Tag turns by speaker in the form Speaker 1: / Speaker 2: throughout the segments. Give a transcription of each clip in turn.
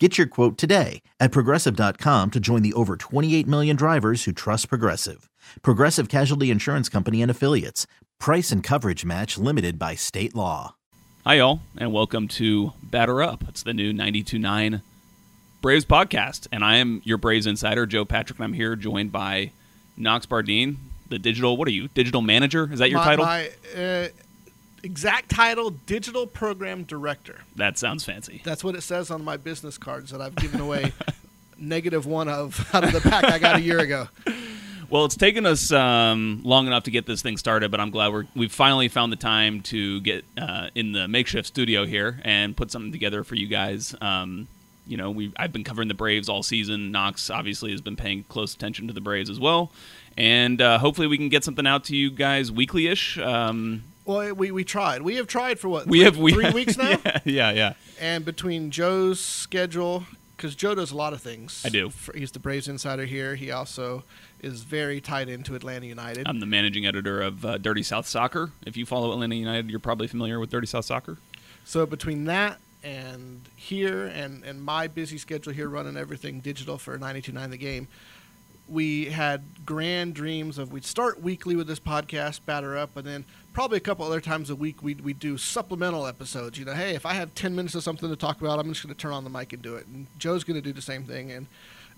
Speaker 1: Get your quote today at progressive.com to join the over 28 million drivers who trust Progressive. Progressive Casualty Insurance Company and Affiliates. Price and coverage match limited by state law.
Speaker 2: Hi, y'all, and welcome to Batter Up. It's the new 92.9 Braves podcast, and I am your Braves insider, Joe Patrick, and I'm here joined by Knox Bardine, the digital, what are you, digital manager? Is that your
Speaker 3: my,
Speaker 2: title?
Speaker 3: My uh, exact title, digital program director.
Speaker 2: that sounds fancy.
Speaker 3: That's what it says on my business cards that I've given away negative one of out of the pack I got a year ago.
Speaker 2: Well, it's taken us um, long enough to get this thing started, but I'm glad we're, we've finally found the time to get uh, in the makeshift studio here and put something together for you guys. Um, you know, we I've been covering the Braves all season. Knox obviously has been paying close attention to the Braves as well, and uh, hopefully we can get something out to you guys weekly-ish. Um,
Speaker 3: Well, we, we tried. We have tried for what?
Speaker 2: we
Speaker 3: three,
Speaker 2: have we
Speaker 3: three weeks now,
Speaker 2: yeah, yeah, yeah.
Speaker 3: and between Joe's schedule, because Joe does a lot of things.
Speaker 2: I do.
Speaker 3: He's the Braves insider here. He also is very tied into Atlanta United.
Speaker 2: I'm the managing editor of uh, Dirty South Soccer. If you follow Atlanta United, you're probably familiar with Dirty South Soccer.
Speaker 3: So between that and here and, and my busy schedule here running everything digital for 92.9 The Game, we had grand dreams of we'd start weekly with this podcast, Batter Up, and then probably a couple other times a week we'd, we'd do supplemental episodes. You know, hey, if I have 10 minutes of something to talk about, I'm just going to turn on the mic and do it. And Joe's going to do the same thing. And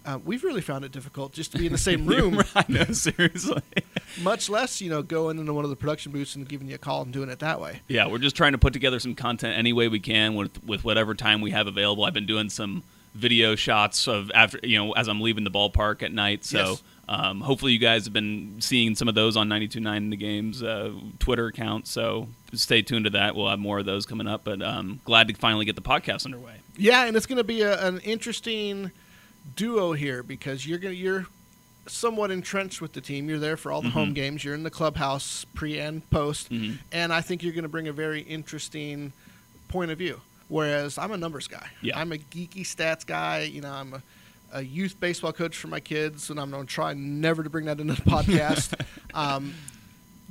Speaker 3: uh, we've really found it difficult just to be in the same room,
Speaker 2: I know, seriously.
Speaker 3: much less, you know, going into one of the production booths and giving you a call and doing it that way.
Speaker 2: Yeah, we're just trying to put together some content any way we can with with whatever time we have available. I've been doing some video shots of after you know as I'm leaving the ballpark at night. So
Speaker 3: Yes.
Speaker 2: um, hopefully you guys have been seeing some of those on 92.9 in the games uh, Twitter account. So stay tuned to that. We'll have more of those coming up. But um, glad to finally get the podcast underway.
Speaker 3: Yeah, and it's going to be a, an interesting duo here because you're going to you're somewhat entrenched with the team. You're there for all the home games. You're in the clubhouse pre and post,
Speaker 2: Mhm.
Speaker 3: and I think you're going to bring a very interesting point of view. Whereas I'm a numbers guy.
Speaker 2: Yeah.
Speaker 3: I'm a geeky stats guy. You know, I'm a, a youth baseball coach for my kids, and I'm going to try never to bring that into the podcast. um,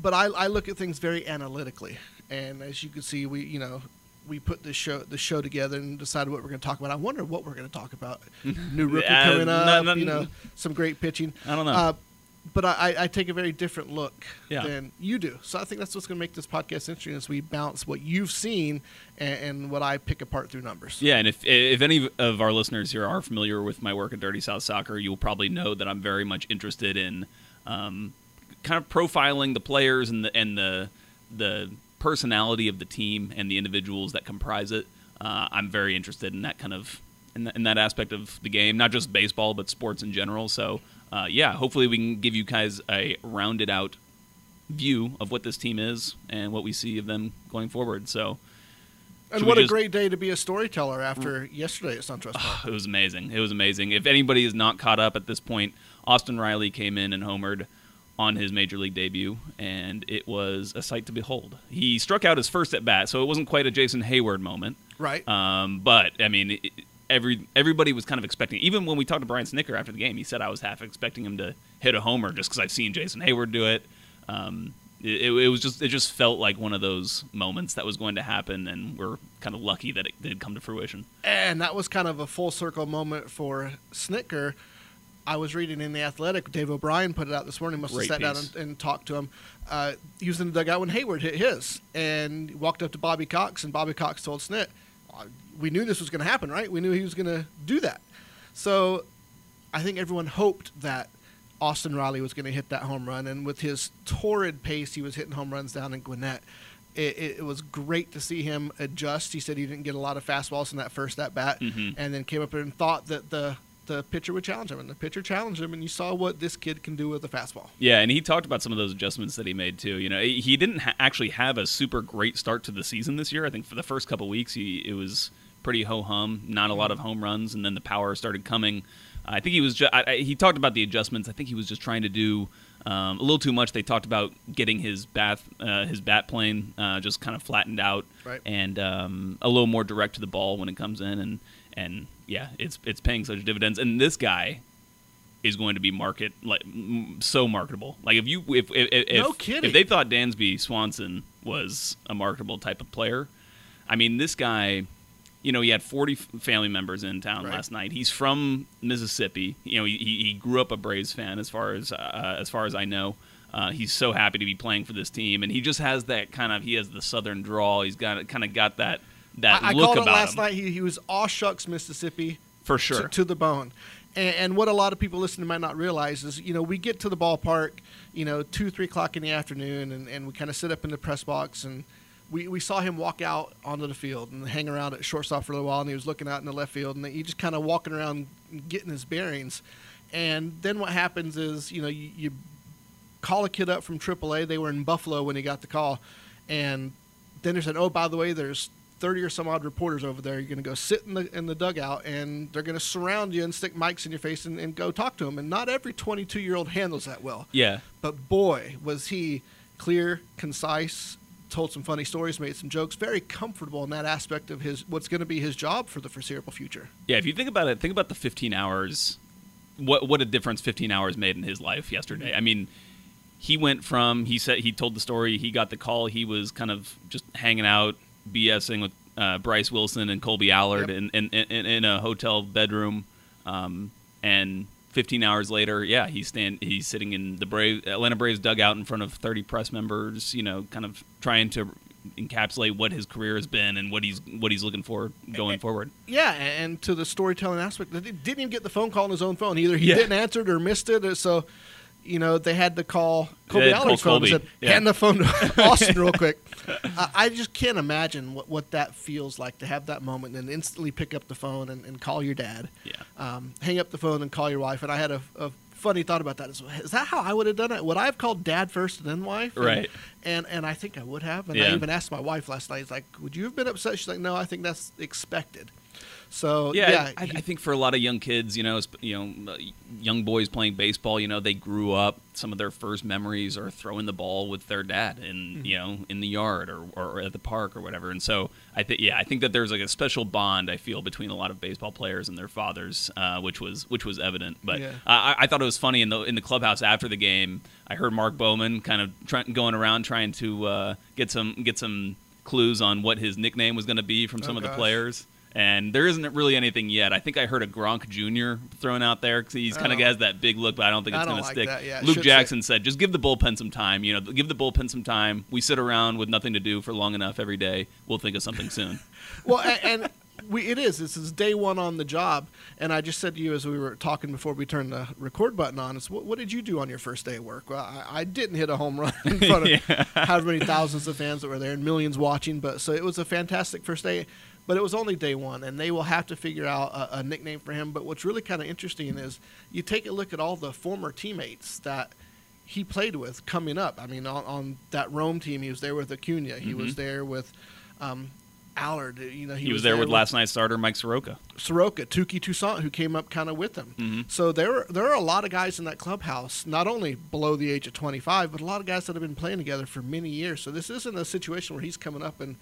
Speaker 3: but I, I look at things very analytically, and as you can see, we you know we put this show the show together and decided what we're going to talk about. I wonder what we're going to talk about. New rookie
Speaker 2: Uh,
Speaker 3: coming
Speaker 2: no-
Speaker 3: up,
Speaker 2: no-
Speaker 3: you know, some great pitching.
Speaker 2: I don't know.
Speaker 3: Uh, but I, I take a very different look
Speaker 2: Yeah.
Speaker 3: than you do. So I think that's what's going to make this podcast interesting as we bounce what you've seen and, and what I pick apart through numbers.
Speaker 2: Yeah, and if if any of our listeners here are familiar with my work at Dirty South Soccer, you'll probably know that I'm very much interested in um, kind of profiling the players and the and the the personality of the team and the individuals that comprise it. Uh, I'm very interested in that kind of in, that in that aspect of the game, not just baseball but sports in general. So uh, yeah, hopefully we can give you guys a rounded out view of what this team is and what we see of them going forward. So.
Speaker 3: And
Speaker 2: Should
Speaker 3: what a
Speaker 2: just-
Speaker 3: great day to be a storyteller after yesterday at SunTrust Park.
Speaker 2: It was amazing. It was amazing. If anybody is not caught up at this point, Austin Riley came in and homered on his major league debut, and it was a sight to behold. He struck out his first at bat, so it wasn't quite a Jason Heyward moment.
Speaker 3: right?
Speaker 2: Um, but I mean, it, every everybody was kind of expecting. Even when we talked to Brian Snitker after the game, he said I was half expecting him to hit a homer just because I've seen Jason Heyward do it. Um, it, it was just it just felt like one of those moments that was going to happen, and we're kind of lucky that it did come to fruition.
Speaker 3: And that was kind of a full circle moment for Snitker. I was reading in the Athletic. Dave O'Brien put it out this morning. Must have
Speaker 2: Great
Speaker 3: sat down and, and talked to him. Uh, he was in the dugout when Heyward hit his, and walked up to Bobby Cox, and Bobby Cox told Snit, "Uh, "We knew this was going to happen, right? We knew he was going to do that." So, I think everyone hoped that Austin Riley was going to hit that home run, and with his torrid pace, he was hitting home runs down in Gwinnett. It, it, it was great to see him adjust. He said he didn't get a lot of fastballs in that first at bat,
Speaker 2: Mhm.
Speaker 3: and then came up and thought that the the pitcher would challenge him, and the pitcher challenged him, and you saw what this kid can do with a fastball.
Speaker 2: Yeah, and he talked about some of those adjustments that he made too. You know, he didn't ha- actually have a super great start to the season this year. I think for the first couple weeks, he it was pretty ho hum, not a lot of home runs, and then the power started coming. I think he was. Ju- I, I, he talked about the adjustments. I think he was just trying to do Um, a little too much. They talked about getting his bat uh, his bat plane uh, just kind of flattened out,
Speaker 3: Right.
Speaker 2: and um, a little more direct to the ball when it comes in, and and yeah, it's it's paying such dividends. And this guy is going to be market like so marketable. Like if you if if if,
Speaker 3: No
Speaker 2: if they thought Dansby Swanson was a marketable type of player, I mean this guy. You know, he had 40 family members in town
Speaker 3: Right.
Speaker 2: last night. He's from Mississippi. You know, he, he he grew up a Braves fan, as far as uh, as far as I know. Uh, he's so happy to be playing for this team, and he just has that kind of he has the southern drawl. He's got kind of got that that
Speaker 3: I, I
Speaker 2: look
Speaker 3: called it last
Speaker 2: him
Speaker 3: night. He, he was all shucks Mississippi
Speaker 2: for
Speaker 3: to,
Speaker 2: sure.
Speaker 3: to the bone. And, and what a lot of people listening might not realize is, you know, we get to the ballpark, you know, two, three o'clock in the afternoon, and, and we kind of sit up in the press box, and we, we saw him walk out onto the field and hang around at shortstop for a little while, and he was looking out in the left field, and he just kind of walking around getting his bearings. And then what happens is, you know, you, you call a kid up from AAA. They were in Buffalo when he got the call, and then they said, "Oh, by the way, there's 30 or some odd reporters over there. You're going to go sit in the in the dugout, and they're going to surround you and stick mics in your face and, and go talk to them." And not every 22 year old handles that well,
Speaker 2: yeah,
Speaker 3: but boy, was he clear, concise. Told some funny stories, made some jokes. Very comfortable in that aspect of his what's going to be his job for the foreseeable future.
Speaker 2: yeah. If you think about it, think about the 15 hours. What what a difference 15 hours made in his life yesterday. I mean, he went from he said he told the story. He got the call. He was kind of just hanging out, BSing with uh, Bryce Wilson and Kolby Allard
Speaker 3: Yep.
Speaker 2: in, in, in in a hotel bedroom, um, and 15 hours later, yeah, he's stand he's sitting in the Brave Atlanta Braves dugout in front of 30 press members. You know, kind of trying to encapsulate what his career has been and what he's what he's looking for going forward.
Speaker 3: Yeah, and to the storytelling aspect, didn't even get the phone call on his own phone. Either he
Speaker 2: Yeah.
Speaker 3: didn't answer it or missed it. or So, you know, they had to call Kolby
Speaker 2: They had to
Speaker 3: Allard's
Speaker 2: call
Speaker 3: phone and said,
Speaker 2: yeah.
Speaker 3: hand the phone to Austin real quick. I, I just can't imagine what, what that feels like to have that moment and instantly pick up the phone and, and call your dad.
Speaker 2: Yeah.
Speaker 3: Um, hang up the phone and call your wife. And I had a, a funny thought about that. Is, is that how I would have done it? Would I have called dad first and then wife? And-
Speaker 2: Right.
Speaker 3: And and I think I would have. And
Speaker 2: Yeah.
Speaker 3: I even asked my wife last night. It's like, would you have been upset? She's like, no, I think that's expected. So
Speaker 2: yeah,
Speaker 3: yeah,
Speaker 2: I, I think for a lot of young kids, you know, you know, young boys playing baseball, you know, they grew up. Some of their first memories are throwing the ball with their dad, in
Speaker 3: Mm-hmm.
Speaker 2: you know, in the yard or, or at the park or whatever. And so I think, yeah, I think that there's like a special bond I feel between a lot of baseball players and their fathers, uh, which was which was evident. But
Speaker 3: Yeah.
Speaker 2: I, I thought it was funny in the in the clubhouse after the game. I heard Mark Bowman kind of try, going around trying to uh, get some get some clues on what his nickname was going to be from some
Speaker 3: Oh,
Speaker 2: of the players and there isn't really anything yet. I think I heard a Gronk Jr. thrown out there because he's kind of
Speaker 3: Oh.
Speaker 2: has that big look, but I don't think
Speaker 3: I
Speaker 2: it's going to stick.
Speaker 3: Yeah,
Speaker 2: Luke Jackson said, "Just give the bullpen some time. You know, give the bullpen some time. We sit around with nothing to do for long enough every day. We'll think of something soon."
Speaker 3: well, a- and we it is. This is day one on the job, and I just said to you as we were talking before we turned the record button on. Is what, what did you do on your first day of work? Well, I, I didn't hit a home run in front of however many thousands of fans that were there and millions watching, but so it was a fantastic first day. But it was only day one, and they will have to figure out a, a nickname for him. But what's really kind of interesting is you take a look at all the former teammates that he played with coming up. I mean, on, on that Rome team, he was there with Acuna. He was
Speaker 2: Mhm.
Speaker 3: there with um, Allard. You know, he,
Speaker 2: He, was there with last night's starter Mike Soroka.
Speaker 3: Soroka, Touki Toussaint, who came up kind of with him.
Speaker 2: Mhm.
Speaker 3: So there, there are a lot of guys in that clubhouse, not only below the age of 25, but a lot of guys that have been playing together for many years. So this isn't a situation where he's coming up and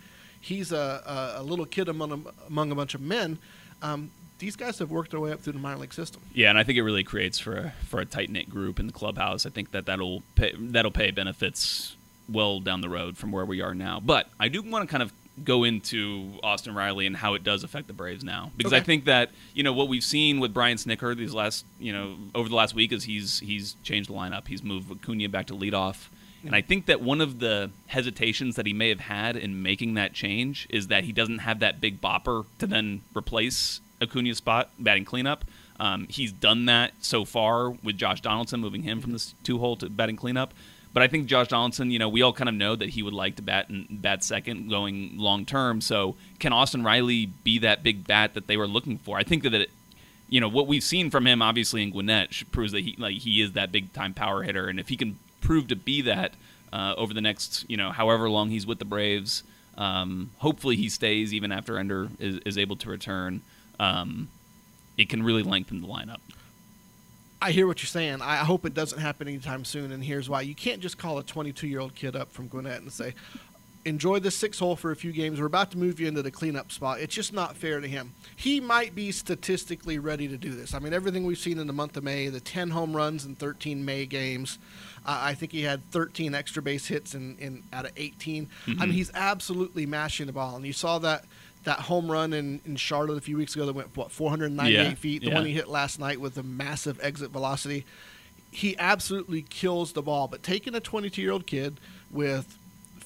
Speaker 3: he's a, a, a little kid among a, among a bunch of men. Um, these guys have worked their way up through the minor league system.
Speaker 2: Yeah, and I think it really creates for a, for a tight knit group in the clubhouse. I think that that'll pay, that'll pay benefits well down the road from where we are now. But I do want to kind of go into Austin Riley and how it does affect the Braves now, because I think that you know what we've seen with Brian Snitker these last you know over the last week is he's he's changed the lineup. He's moved Acuna back to leadoff. And I think that one of the hesitations that he may have had in making that change is that he doesn't have that big bopper to then replace Acuna's spot batting cleanup. Um, he's done that so far with Josh Donaldson, moving him from this two hole to batting cleanup. But I think Josh Donaldson, you know, we all kind of know that he would like to bat and bat second going long term. So can Austin Riley be that big bat that they were looking for? I think that it, you know what we've seen from him, obviously in Gwinnett, proves that he like he is that big time power hitter, and if he can prove to be that uh, over the next you know however long he's with the Braves, um, hopefully he stays even after Ender is, is able to return. Um, it can really lengthen the lineup.
Speaker 3: I hear what you're saying. I hope it doesn't happen anytime soon, and here's why. You can't just call a 22 year old kid up from Gwinnett and say, enjoy this six hole for a few games. We're about to move you into the cleanup spot. It's just not fair to him. He might be statistically ready to do this. I mean, everything we've seen in the month of May, the 10 home runs in 13 May games. Uh, I think he had 13 extra base hits in, in out of 18.
Speaker 2: Mm-hmm.
Speaker 3: I mean, he's absolutely mashing the ball, and you saw that that home run in, in Charlotte a few weeks ago that went what 498
Speaker 2: Yeah,
Speaker 3: feet. The
Speaker 2: yeah.
Speaker 3: one he hit last night with a massive exit velocity. He absolutely kills the ball. But taking a 22 year old kid with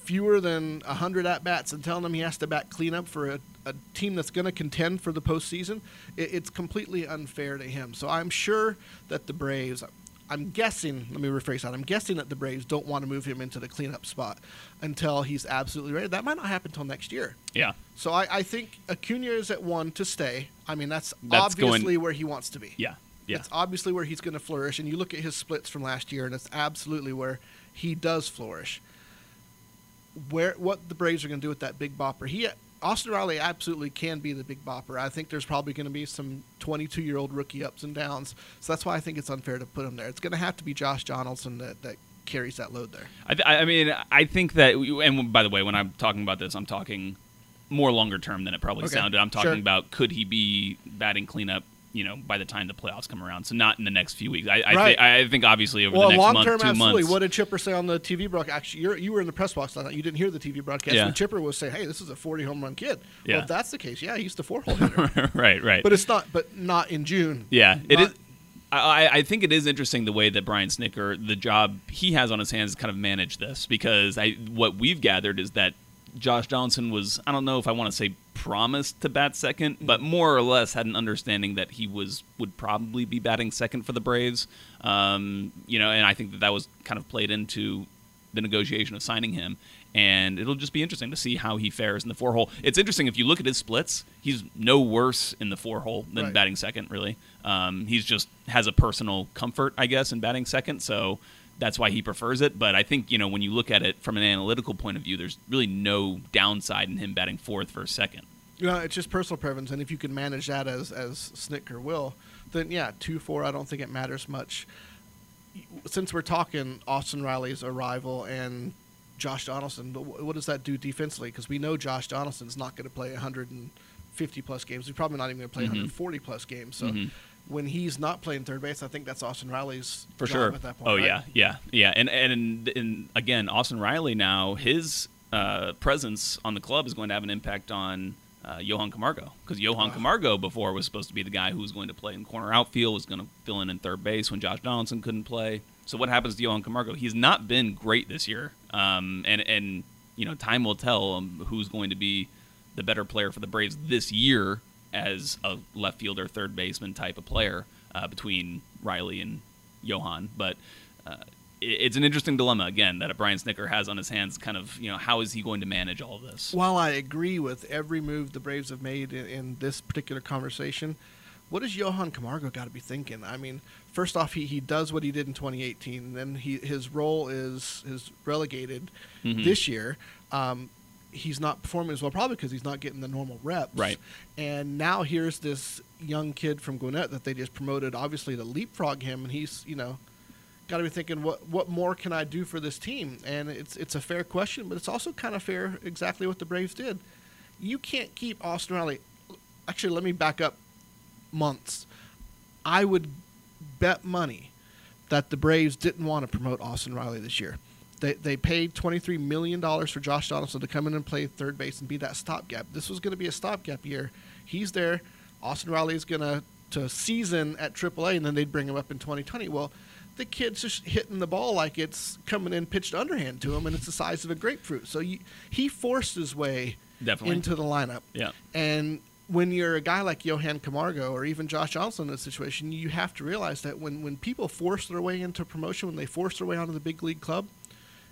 Speaker 3: fewer than 100 at bats and telling him he has to bat cleanup for a, a team that's going to contend for the postseason, it, it's completely unfair to him. So I'm sure that the Braves. I'm guessing, let me rephrase that. I'm guessing that the Braves don't want to move him into the cleanup spot until he's absolutely ready. That might not happen until next year.
Speaker 2: Yeah.
Speaker 3: So I, I think Acuna is at one to stay. I mean, that's,
Speaker 2: That's going-
Speaker 3: obviously where he wants to be.
Speaker 2: Yeah. Yeah.
Speaker 3: It's obviously where he's going to flourish. And you look at his splits from last year, and it's absolutely where he does flourish. Where what the Braves are going to do with that big bopper? He Austin Riley absolutely can be the big bopper. I think there's probably going to be some 22 year old rookie ups and downs. So that's why I think it's unfair to put him there. It's going to have to be Josh Donaldson that, that carries that load there.
Speaker 2: I, th- I mean, I think that, and by the way, when I'm talking about this, I'm talking more longer term than it probably
Speaker 3: Okay,
Speaker 2: sounded. I'm talking
Speaker 3: sure.
Speaker 2: about could he be batting cleanup, you know, by the time the playoffs come around. So not in the next few weeks. I, I,
Speaker 3: Right.
Speaker 2: thi- I think obviously over
Speaker 3: Well,
Speaker 2: the next
Speaker 3: long
Speaker 2: month,
Speaker 3: term,
Speaker 2: two
Speaker 3: absolutely.
Speaker 2: months.
Speaker 3: What did Chipper say on the TV broadcast? Actually, you're, you were in the press box. You didn't hear the TV broadcast.
Speaker 2: Yeah.
Speaker 3: When Chipper was saying, "Hey, this is a 40 home run kid."
Speaker 2: Yeah.
Speaker 3: Well, if that's the case, yeah, he's the four hole hitter.
Speaker 2: right, right.
Speaker 3: but it's not. But not in June.
Speaker 2: Yeah, it
Speaker 3: Not-
Speaker 2: is. I, I- I think it is interesting the way that Brian Snitker, the job he has on his hands, is kind of manage this because I what we've gathered is that Josh Johnson was I don't know if I want to say promised to bat second, but more or less had an understanding that he was would probably be batting second for the Braves. Um, you know, and I think that that was kind of played into the negotiation of signing him. And it'll just be interesting to see how he fares in the four hole. It's interesting if you look at his splits; he's no worse in the four hole than
Speaker 3: Right.
Speaker 2: batting second. Really, um, he's just has a personal comfort, I guess, in batting second. So that's why he prefers it. But I think you know when you look at it from an analytical point of view, there's really no downside in him batting fourth versus second.
Speaker 3: You know, it's just personal preference, and if you can manage that as as Snitker will, then yeah, two four. I don't think it matters much. Since we're talking Austin Riley's arrival and Josh Donaldson, but what does that do defensively? Because we know Josh Donaldson's not going to play 150 plus games. He's probably not even going to play
Speaker 2: Mhm.
Speaker 3: 140 plus games. So
Speaker 2: Mhm.
Speaker 3: When he's not playing third base, I think that's Austin Riley's
Speaker 2: For
Speaker 3: job
Speaker 2: sure.
Speaker 3: at that point.
Speaker 2: oh
Speaker 3: right?
Speaker 2: yeah, yeah, yeah. And, and and again, Austin Riley now his uh, presence on the club is going to have an impact on uh, Johan Camargo because Johan. Camargo before was supposed to be the guy who was going to play in corner outfield, was going to fill in in third base when Josh Donaldson couldn't play. So what happens to Johan Camargo? He's not been great this year, um, and and you know time will tell um, who's going to be the better player for the Braves this year as a left fielder, third baseman type of player uh, between Riley and Johan. But uh, it's an interesting dilemma again that a Brian Snitker has on his hands. Kind of, you know, how is he going to manage all of this?
Speaker 3: While I agree with every move the Braves have made in, in this particular conversation, what does Johan Camargo got to be thinking? I mean, first off, he, he does what he did in 2018. Then he his role is is relegated
Speaker 2: Mhm.
Speaker 3: this year. Um, he's not performing as well, probably because he's not getting the normal reps.
Speaker 2: Right.
Speaker 3: And now here's this young kid from Gwinnett that they just promoted, obviously to leapfrog him, and he's you know got to be thinking what what more can I do for this team? And it's it's a fair question, but it's also kind of fair exactly what the Braves did. You can't keep Austin Riley. Actually, let me back up months. I would bet money that the Braves didn't want to promote Austin Riley this year. They, they paid $23 million for Josh Donaldson to come in and play third base and be that stopgap. This was going to be a stopgap year. He's there. Austin Riley is going to to season at AAA, and then they'd bring him up in 2020. Well, the kid's just hitting the ball like it's coming in pitched underhand to him, and it's the size of a grapefruit. So you, he forced his way
Speaker 2: Definitely.
Speaker 3: into the lineup.
Speaker 2: Yeah.
Speaker 3: And when you're a guy like Johan Camargo or even Josh Johnson in this situation, you have to realize that when, when people force their way into promotion, when they force their way onto the big league club,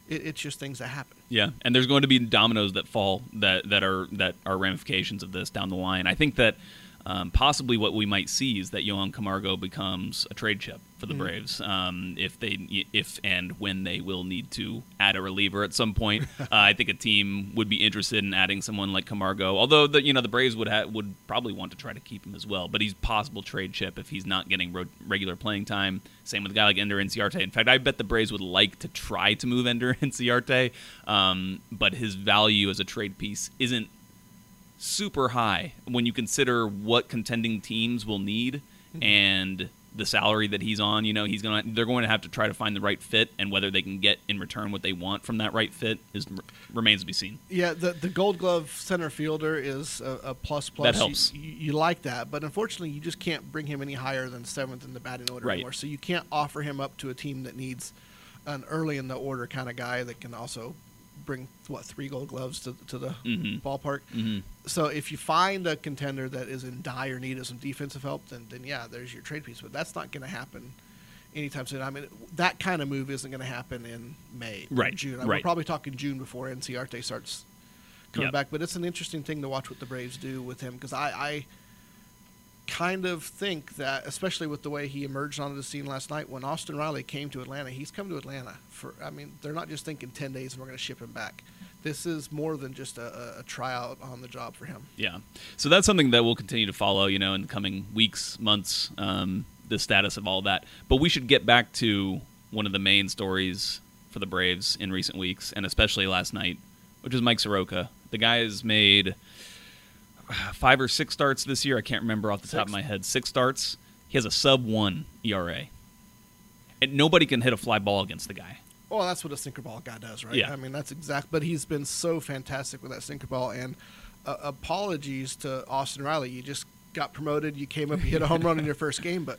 Speaker 3: it, it's just things that happen.
Speaker 2: Yeah, and there's going to be dominoes that fall that that are that are ramifications of this down the line. I think that um, possibly what we might see is that Johan Camargo becomes a trade chip for the
Speaker 3: Mhm.
Speaker 2: Braves um, if they if and when they will need to add a reliever at some point. uh, I think a team would be interested in adding someone like Camargo, although the you know the Braves would ha- would probably want to try to keep him as well. But he's possible trade chip if he's not getting ro- regular playing time. Same with a guy like Ender Inciarte. In fact, I bet the Braves would like to try to move Ender Inciarte, um, but his value as a trade piece isn't super high when you consider what contending teams will need and the salary that he's on. You know, he's gonna they're going to have to try to find the right fit, and whether they can get in return what they want from that right fit is remains to be seen.
Speaker 3: Yeah, the the Gold Glove center fielder is a, a plus plus.
Speaker 2: That
Speaker 3: You-
Speaker 2: helps.
Speaker 3: You, you like that, but unfortunately, you just can't bring him any higher than seventh in the batting order
Speaker 2: Right.
Speaker 3: anymore. So you can't offer him up to a team that needs an early in the order kind of guy that can also bring what three Gold Gloves to to the
Speaker 2: Mhm.
Speaker 3: ballpark.
Speaker 2: hmm
Speaker 3: So if you find a contender that is in dire need of some defensive help, then then yeah, there's your trade piece. But that's not going to happen anytime soon. I mean, that kind of move isn't going to happen in May,
Speaker 2: Right,
Speaker 3: June. I
Speaker 2: right.
Speaker 3: We're probably talking June before Inciarte starts coming
Speaker 2: Yep.
Speaker 3: back. But it's an interesting thing to watch what the Braves do with him because I, I kind of think that, especially with the way he emerged onto the scene last night, when Austin Riley came to Atlanta, he's come to Atlanta for. I mean, they're not just thinking ten days and we're going to ship him back. This is more than just a, a, tryout on the job for him.
Speaker 2: Yeah. So that's something that we'll continue to follow, you know, in the coming weeks, months, um, the status of all that. But we should get back to one of the main stories for the Braves in recent weeks, and especially last night, which is Mike Soroka. The guy has made five or six starts this year. I can't remember off the top of my head. Six starts. He has a sub one ERA. And nobody can hit a fly ball against the guy.
Speaker 3: Well, that's what a sinker ball guy does, right?
Speaker 2: Yeah.
Speaker 3: I mean, that's exact. But he's been so fantastic with that sinker ball. And uh, apologies to Austin Riley. You just got promoted. You came up, you hit a home run in your first game. But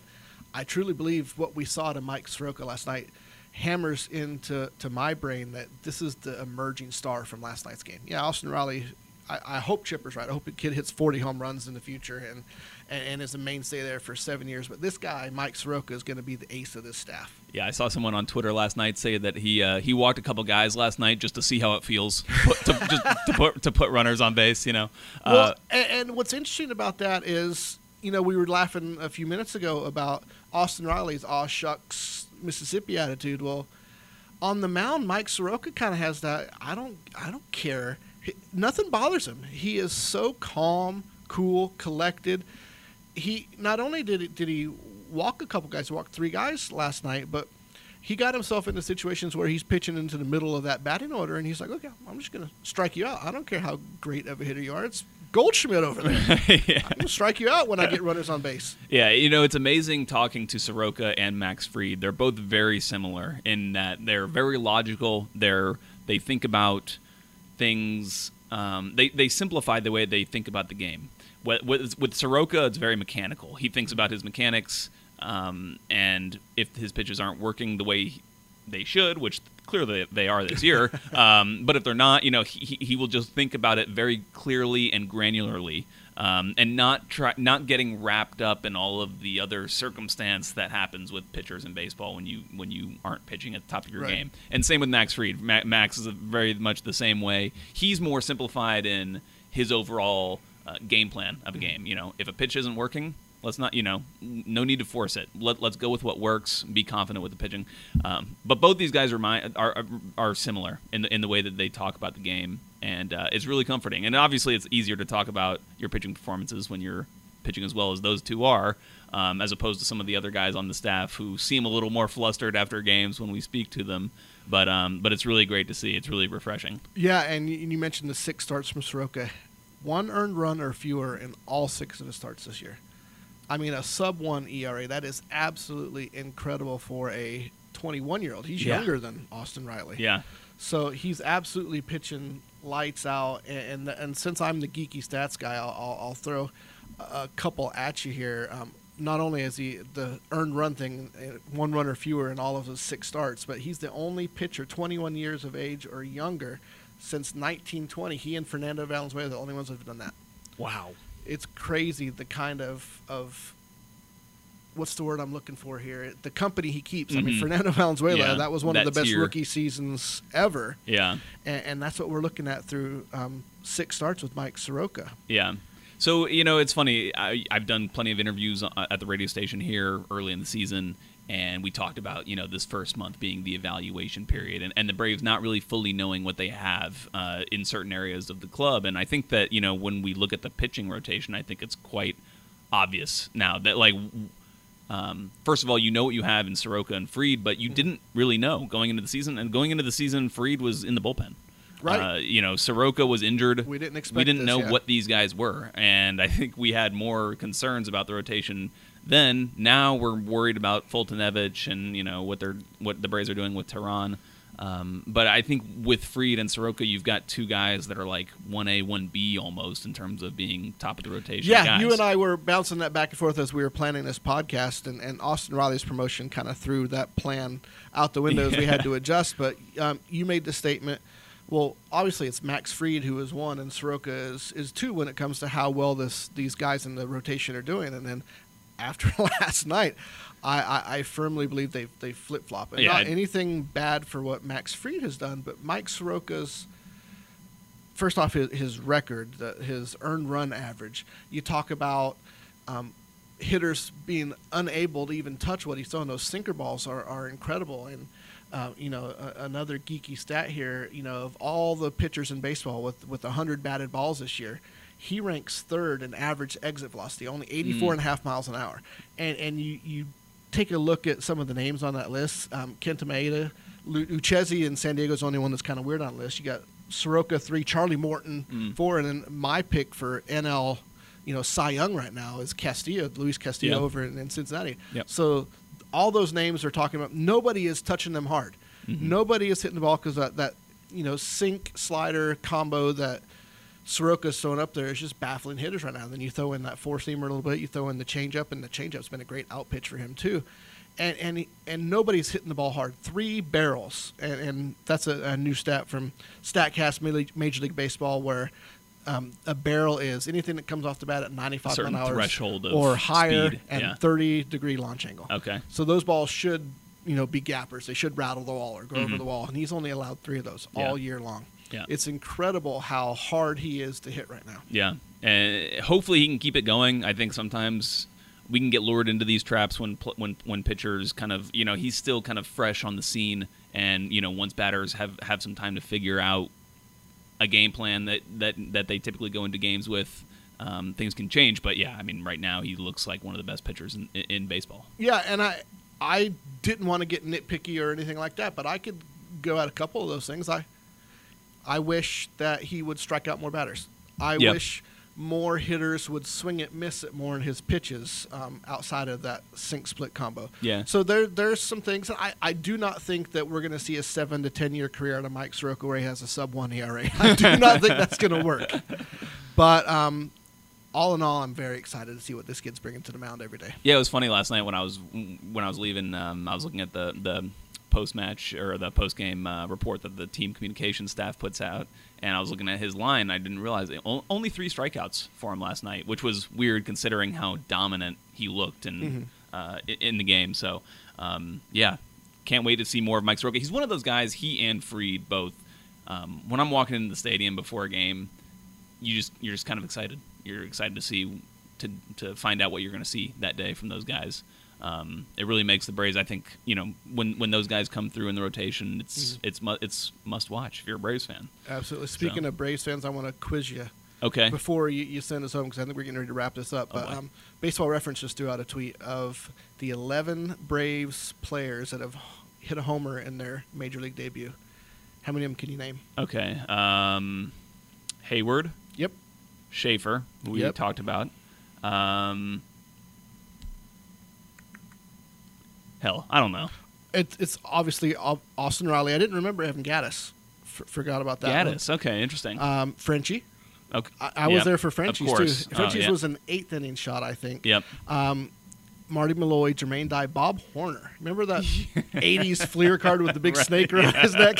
Speaker 3: I truly believe what we saw to Mike Soroka last night hammers into to my brain that this is the emerging star from last night's game. Yeah, Austin Riley. I, I hope Chipper's right. I hope the kid hits 40 home runs in the future and, and, and is a mainstay there for seven years. But this guy, Mike Soroka, is going to be the ace of this staff.
Speaker 2: Yeah, I saw someone on Twitter last night say that he uh, he walked a couple guys last night just to see how it feels put, to, just to put to put runners on base. You know, uh,
Speaker 3: Well, and, and what's interesting about that is, you know, we were laughing a few minutes ago about Austin Riley's "aw shucks" Mississippi attitude. Well, on the mound, Mike Soroka kind of has that. I don't, I don't care. He- nothing bothers him. He is so calm, cool, collected. He not only did he, did he walk a couple guys, he walked three guys last night, but he got himself into situations where he's pitching into the middle of that batting order, and he's like, "Okay, I'm just gonna strike you out. I don't care how great of a hitter you are. It's Goldschmidt over there.
Speaker 2: yeah.
Speaker 3: I'm gonna strike you out when I get runners on base."
Speaker 2: Yeah, you know, it's amazing talking to Soroka and Max Fried. They're both very similar in that they're very logical. They're they think about things. Um, they they simplify the way they think about the game. With, with, with Soroka, it's very mechanical. He thinks about his mechanics, um, and if his pitches aren't working the way they should, which clearly they are this year, um, but if they're not, you know, he, he will just think about it very clearly and granularly um, and not try not getting wrapped up in all of the other circumstance that happens with pitchers in baseball when you when you aren't pitching at the top of your
Speaker 3: Right.
Speaker 2: game. And same with Max Fried. Ma- Max is a very much the same way. He's more simplified in his overall uh, game plan of a game. You know, if a pitch isn't working. Let's not, you know, no need to force it. Let, let's go with what works. Be confident with the pitching. Um, but both these guys are, my, are are are similar in the in the way that they talk about the game, and uh, it's really comforting. And obviously, it's easier to talk about your pitching performances when you're pitching as well as those two are, um, as opposed to some of the other guys on the staff who seem a little more flustered after games when we speak to them. But um, but it's really great to see. It's really refreshing.
Speaker 3: Yeah, and you, mentioned the six starts from Soroka, one earned run or fewer in all six of his starts this year. I mean, a sub one ERA. That is absolutely incredible for a 21 year old. He's
Speaker 2: Yeah.
Speaker 3: younger than Austin Riley.
Speaker 2: Yeah,
Speaker 3: So he's absolutely pitching lights out. And and, and since I'm the geeky stats guy, I'll, I'll, I'll throw a couple at you here. Um, not only is he the earned run thing, uh, one run or fewer in all of his six starts, but he's the only pitcher 21 years of age or younger since 1920. He and Fernando Valenzuela are the only ones that have done that.
Speaker 2: wow.
Speaker 3: It's crazy the kind of of what's the word I'm looking for here? The company he keeps. I mean,
Speaker 2: Mhm.
Speaker 3: Fernando Valenzuela,
Speaker 2: Yeah,
Speaker 3: that was one of the best
Speaker 2: tier.
Speaker 3: rookie seasons ever
Speaker 2: Yeah.
Speaker 3: and, and that's what we're looking at through um, six starts with Mike Soroka.
Speaker 2: Yeah. So you know, it's funny. I, I've done plenty of interviews uh, at the radio station here early in the season, and we talked about you know this first month being the evaluation period, and, and the Braves not really fully knowing what they have uh, in certain areas of the club. And I think that you know when we look at the pitching rotation, I think it's quite obvious now that like. Um, first of all, you know what you have in Soroka and Fried, but you didn't really know going into the season. And going into the season, Fried was in the bullpen.
Speaker 3: Right.
Speaker 2: Uh, you know, Soroka was injured.
Speaker 3: We didn't expect
Speaker 2: We didn't
Speaker 3: this,
Speaker 2: know
Speaker 3: yeah.
Speaker 2: what these guys were, and I think we had more concerns about the rotation then. Now we're worried about Foltynewicz and you know what they're what the Braves are doing with Teheran. Um, but I think with Fried and Soroka, you've got two guys that are like one A, one B almost in terms of being top of the rotation.
Speaker 3: Yeah,
Speaker 2: guys.
Speaker 3: you and I were bouncing that back and forth as we were planning this podcast, and, and Austin Riley's promotion kind of threw that plan out the window as we had to adjust. But um, you made the statement. Well, obviously it's Max Fried who is one, and Soroka is, is two when it comes to how well this these guys in the rotation are doing. And then after last night, I, I, I firmly believe they they flip flop. And
Speaker 2: Yeah,
Speaker 3: not
Speaker 2: I-
Speaker 3: anything bad for what Max Fried has done, but Mike Soroka's first off his, his record, the, his earned run average. You talk about um, hitters being unable to even touch what he's throwing. Those sinker balls are, are incredible. And uh, you know, a, another geeky stat here. You know, of all the pitchers in baseball with with 100 batted balls this year. He ranks third in average exit velocity, only 84 and a half miles an hour. And and you, you take a look at some of the names on that list. Um, Kenta Maeda, Lu- Uchezi in San Diego's the only one that's kind of weird on the list. You got Soroka three, Charlie Morton
Speaker 2: Mm.
Speaker 3: four, and then my pick for NL, you know, Cy Young right now is Castillo, Luis Castillo
Speaker 2: Yeah.
Speaker 3: over in, in Cincinnati.
Speaker 2: Yep.
Speaker 3: So all those names are talking about. Nobody is touching them hard.
Speaker 2: Mhm.
Speaker 3: Nobody is hitting the ball because that that you know sink slider combo that Soroka's throwing up there is just baffling hitters right now. And then you throw in that four seamer a little bit, you throw in the changeup, and the changeup's been a great out pitch for him too. And and he- and nobody's hitting the ball hard. Three barrels, and, and that's a, a new stat from Statcast Major- League Baseball, where um, a barrel is anything that comes off the bat at 95
Speaker 2: A certain
Speaker 3: mile an hour
Speaker 2: threshold
Speaker 3: or higher
Speaker 2: speed,
Speaker 3: and
Speaker 2: yeah.
Speaker 3: 30 degree launch angle.
Speaker 2: Okay.
Speaker 3: So those balls should, you know, be gappers. They should rattle the wall or go over
Speaker 2: Mhm.
Speaker 3: the wall. And he's only allowed three of those
Speaker 2: Yeah.
Speaker 3: all year long.
Speaker 2: Yeah.
Speaker 3: It's incredible how hard he is to hit right now.
Speaker 2: Yeah, and hopefully he can keep it going. I think sometimes we can get lured into these traps when when when pitchers kind of you know he's still kind of fresh on the scene, and you know once batters have have some time to figure out a game plan that that that they typically go into games with. Um, things can change, but yeah, I mean, right now he looks like one of the best pitchers in, in baseball.
Speaker 3: Yeah, and I I didn't want to get nitpicky or anything like that, but I could go at a couple of those things. I I wish that he would strike out more batters. I
Speaker 2: Yep.
Speaker 3: wish more hitters would swing it, miss it more in his pitches um, outside of that sink split combo.
Speaker 2: Yeah.
Speaker 3: So there there's some things. I, I do not think that we're going to see a seven to ten year career out of Mike Soroka where he has a sub one ERA. I do not think that's going to work. But um, all in all, I'm very excited to see what this kid's bringing to the mound every day.
Speaker 2: Yeah, it was funny last night when I was when I was leaving. Um, I was looking at the the post match or the post game uh, report that the team communication staff puts out, and I was looking at his line. I didn't realize it, o- only three strikeouts for him last night, which was weird considering how dominant he looked in
Speaker 3: Mhm.
Speaker 2: uh, in the game. So um, yeah, can't wait to see more of Mike Soroka. He's one of those guys. He and Fried both. Um, when I'm walking into the stadium before a game, you just you're just kind of excited. You're excited to see to to find out what you're going to see that day from those guys. Um, it really makes the Braves. I think you know when when those guys come through in the rotation, it's
Speaker 3: Mhm.
Speaker 2: it's mu- it's must watch if you're a Braves fan.
Speaker 3: Absolutely. Speaking
Speaker 2: So.
Speaker 3: of Braves fans, I want to quiz you
Speaker 2: Okay.
Speaker 3: before you, you send us home because I think we're getting ready to wrap this up.
Speaker 2: Oh,
Speaker 3: But um, Baseball Reference just threw out a tweet of the 11 Braves players that have hit a homer in their major league debut. How many of them can you name?
Speaker 2: Okay. Um, Heyward,
Speaker 3: Yep.
Speaker 2: Schafer, who we
Speaker 3: Yep.
Speaker 2: talked about. Um, hell, I don't know.
Speaker 3: It, it's obviously Austin Riley. I didn't remember Evan Gattis. F- forgot about that. one.
Speaker 2: Gattis. Okay, interesting.
Speaker 3: Um, Frenchie.
Speaker 2: okay.
Speaker 3: I, I was
Speaker 2: Yep.
Speaker 3: there for Frenchie's too.
Speaker 2: Oh,
Speaker 3: Frenchie's
Speaker 2: yeah.
Speaker 3: was an eighth inning shot, I think.
Speaker 2: Yep.
Speaker 3: Um, Marty Malloy, Jermaine Dye, Bob Horner. Remember that '80s Fleer card with the big
Speaker 2: Right,
Speaker 3: snake around his neck?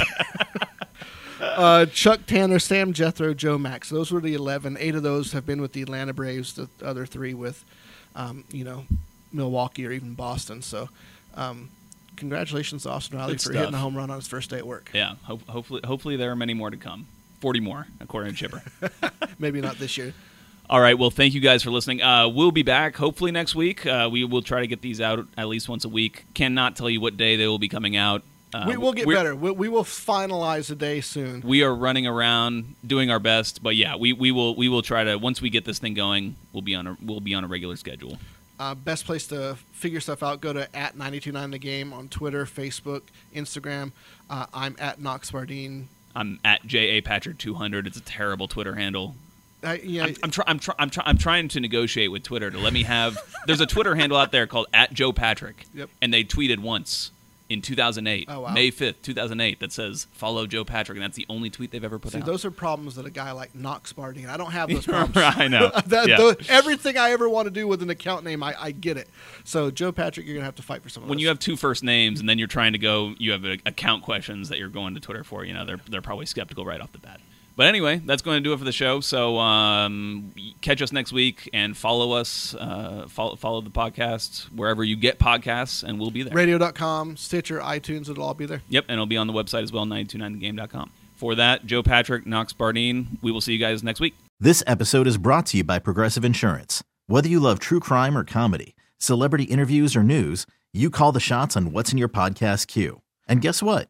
Speaker 3: uh, Chuck Tanner, Sam Jethroe, Joe Max. Those were the 11. Eight of those have been with the Atlanta Braves. The other three with, um, you know, Milwaukee or even Boston. So, um, congratulations to Austin Riley
Speaker 2: Good
Speaker 3: for
Speaker 2: stuff.
Speaker 3: hitting a home run on his first day at work.
Speaker 2: Yeah. Ho- hopefully, hopefully there are many more to come. Forty more, according to Chipper.
Speaker 3: Maybe not this year.
Speaker 2: All right. Well, thank you guys for listening. Uh, we'll be back hopefully next week. Uh, we will try to get these out at least once a week. Cannot tell you what day they will be coming out. Uh,
Speaker 3: we will get better. We, we will finalize the day soon.
Speaker 2: We are running around doing our best, but yeah, we, we will we will try to once we get this thing going, we'll be on a we'll be on a regular schedule.
Speaker 3: Uh, best place to figure stuff out, go to at 929 the game on Twitter, Facebook, Instagram. Uh, I'm at Knox Bardine.
Speaker 2: I'm at ja patrick 200. It's a terrible Twitter handle.
Speaker 3: I, yeah,
Speaker 2: I'm, I'm, try, I'm, try, I'm, try, I'm trying to negotiate with Twitter to let me have. There's a Twitter handle out there called at Joe Patrick,
Speaker 3: Yep.
Speaker 2: and they tweeted once in 2008,
Speaker 3: Oh, wow.
Speaker 2: May 5th, 2008, that says follow Joe Patrick, and that's the only tweet they've ever put
Speaker 3: See,
Speaker 2: out.
Speaker 3: those are problems that a guy like Knox Bardine. I don't have those problems.
Speaker 2: I know.
Speaker 3: That-
Speaker 2: Yeah.
Speaker 3: tho- everything I ever want to do with an account name, I, I get it. So Joe Patrick, you're gonna have to fight for some
Speaker 2: when
Speaker 3: those.
Speaker 2: you have two first names and then you're trying to go, you have account questions that you're going to Twitter for. You know, they're they're probably skeptical right off the bat. But anyway, that's going to do it for the show. So um, catch us next week and follow us. Uh, follow follow the podcast wherever you get podcasts, and we'll be there.
Speaker 3: Radio.com, Stitcher, iTunes, it'll all be there.
Speaker 2: Yep, and it'll be on the website as well, 929thegame.com. For that, Joe Patrick, Knox Bardine, we will see you guys next week.
Speaker 1: This episode is brought to you by Progressive Insurance. Whether you love true crime or comedy, celebrity interviews or news, you call the shots on what's in your podcast queue. And guess what?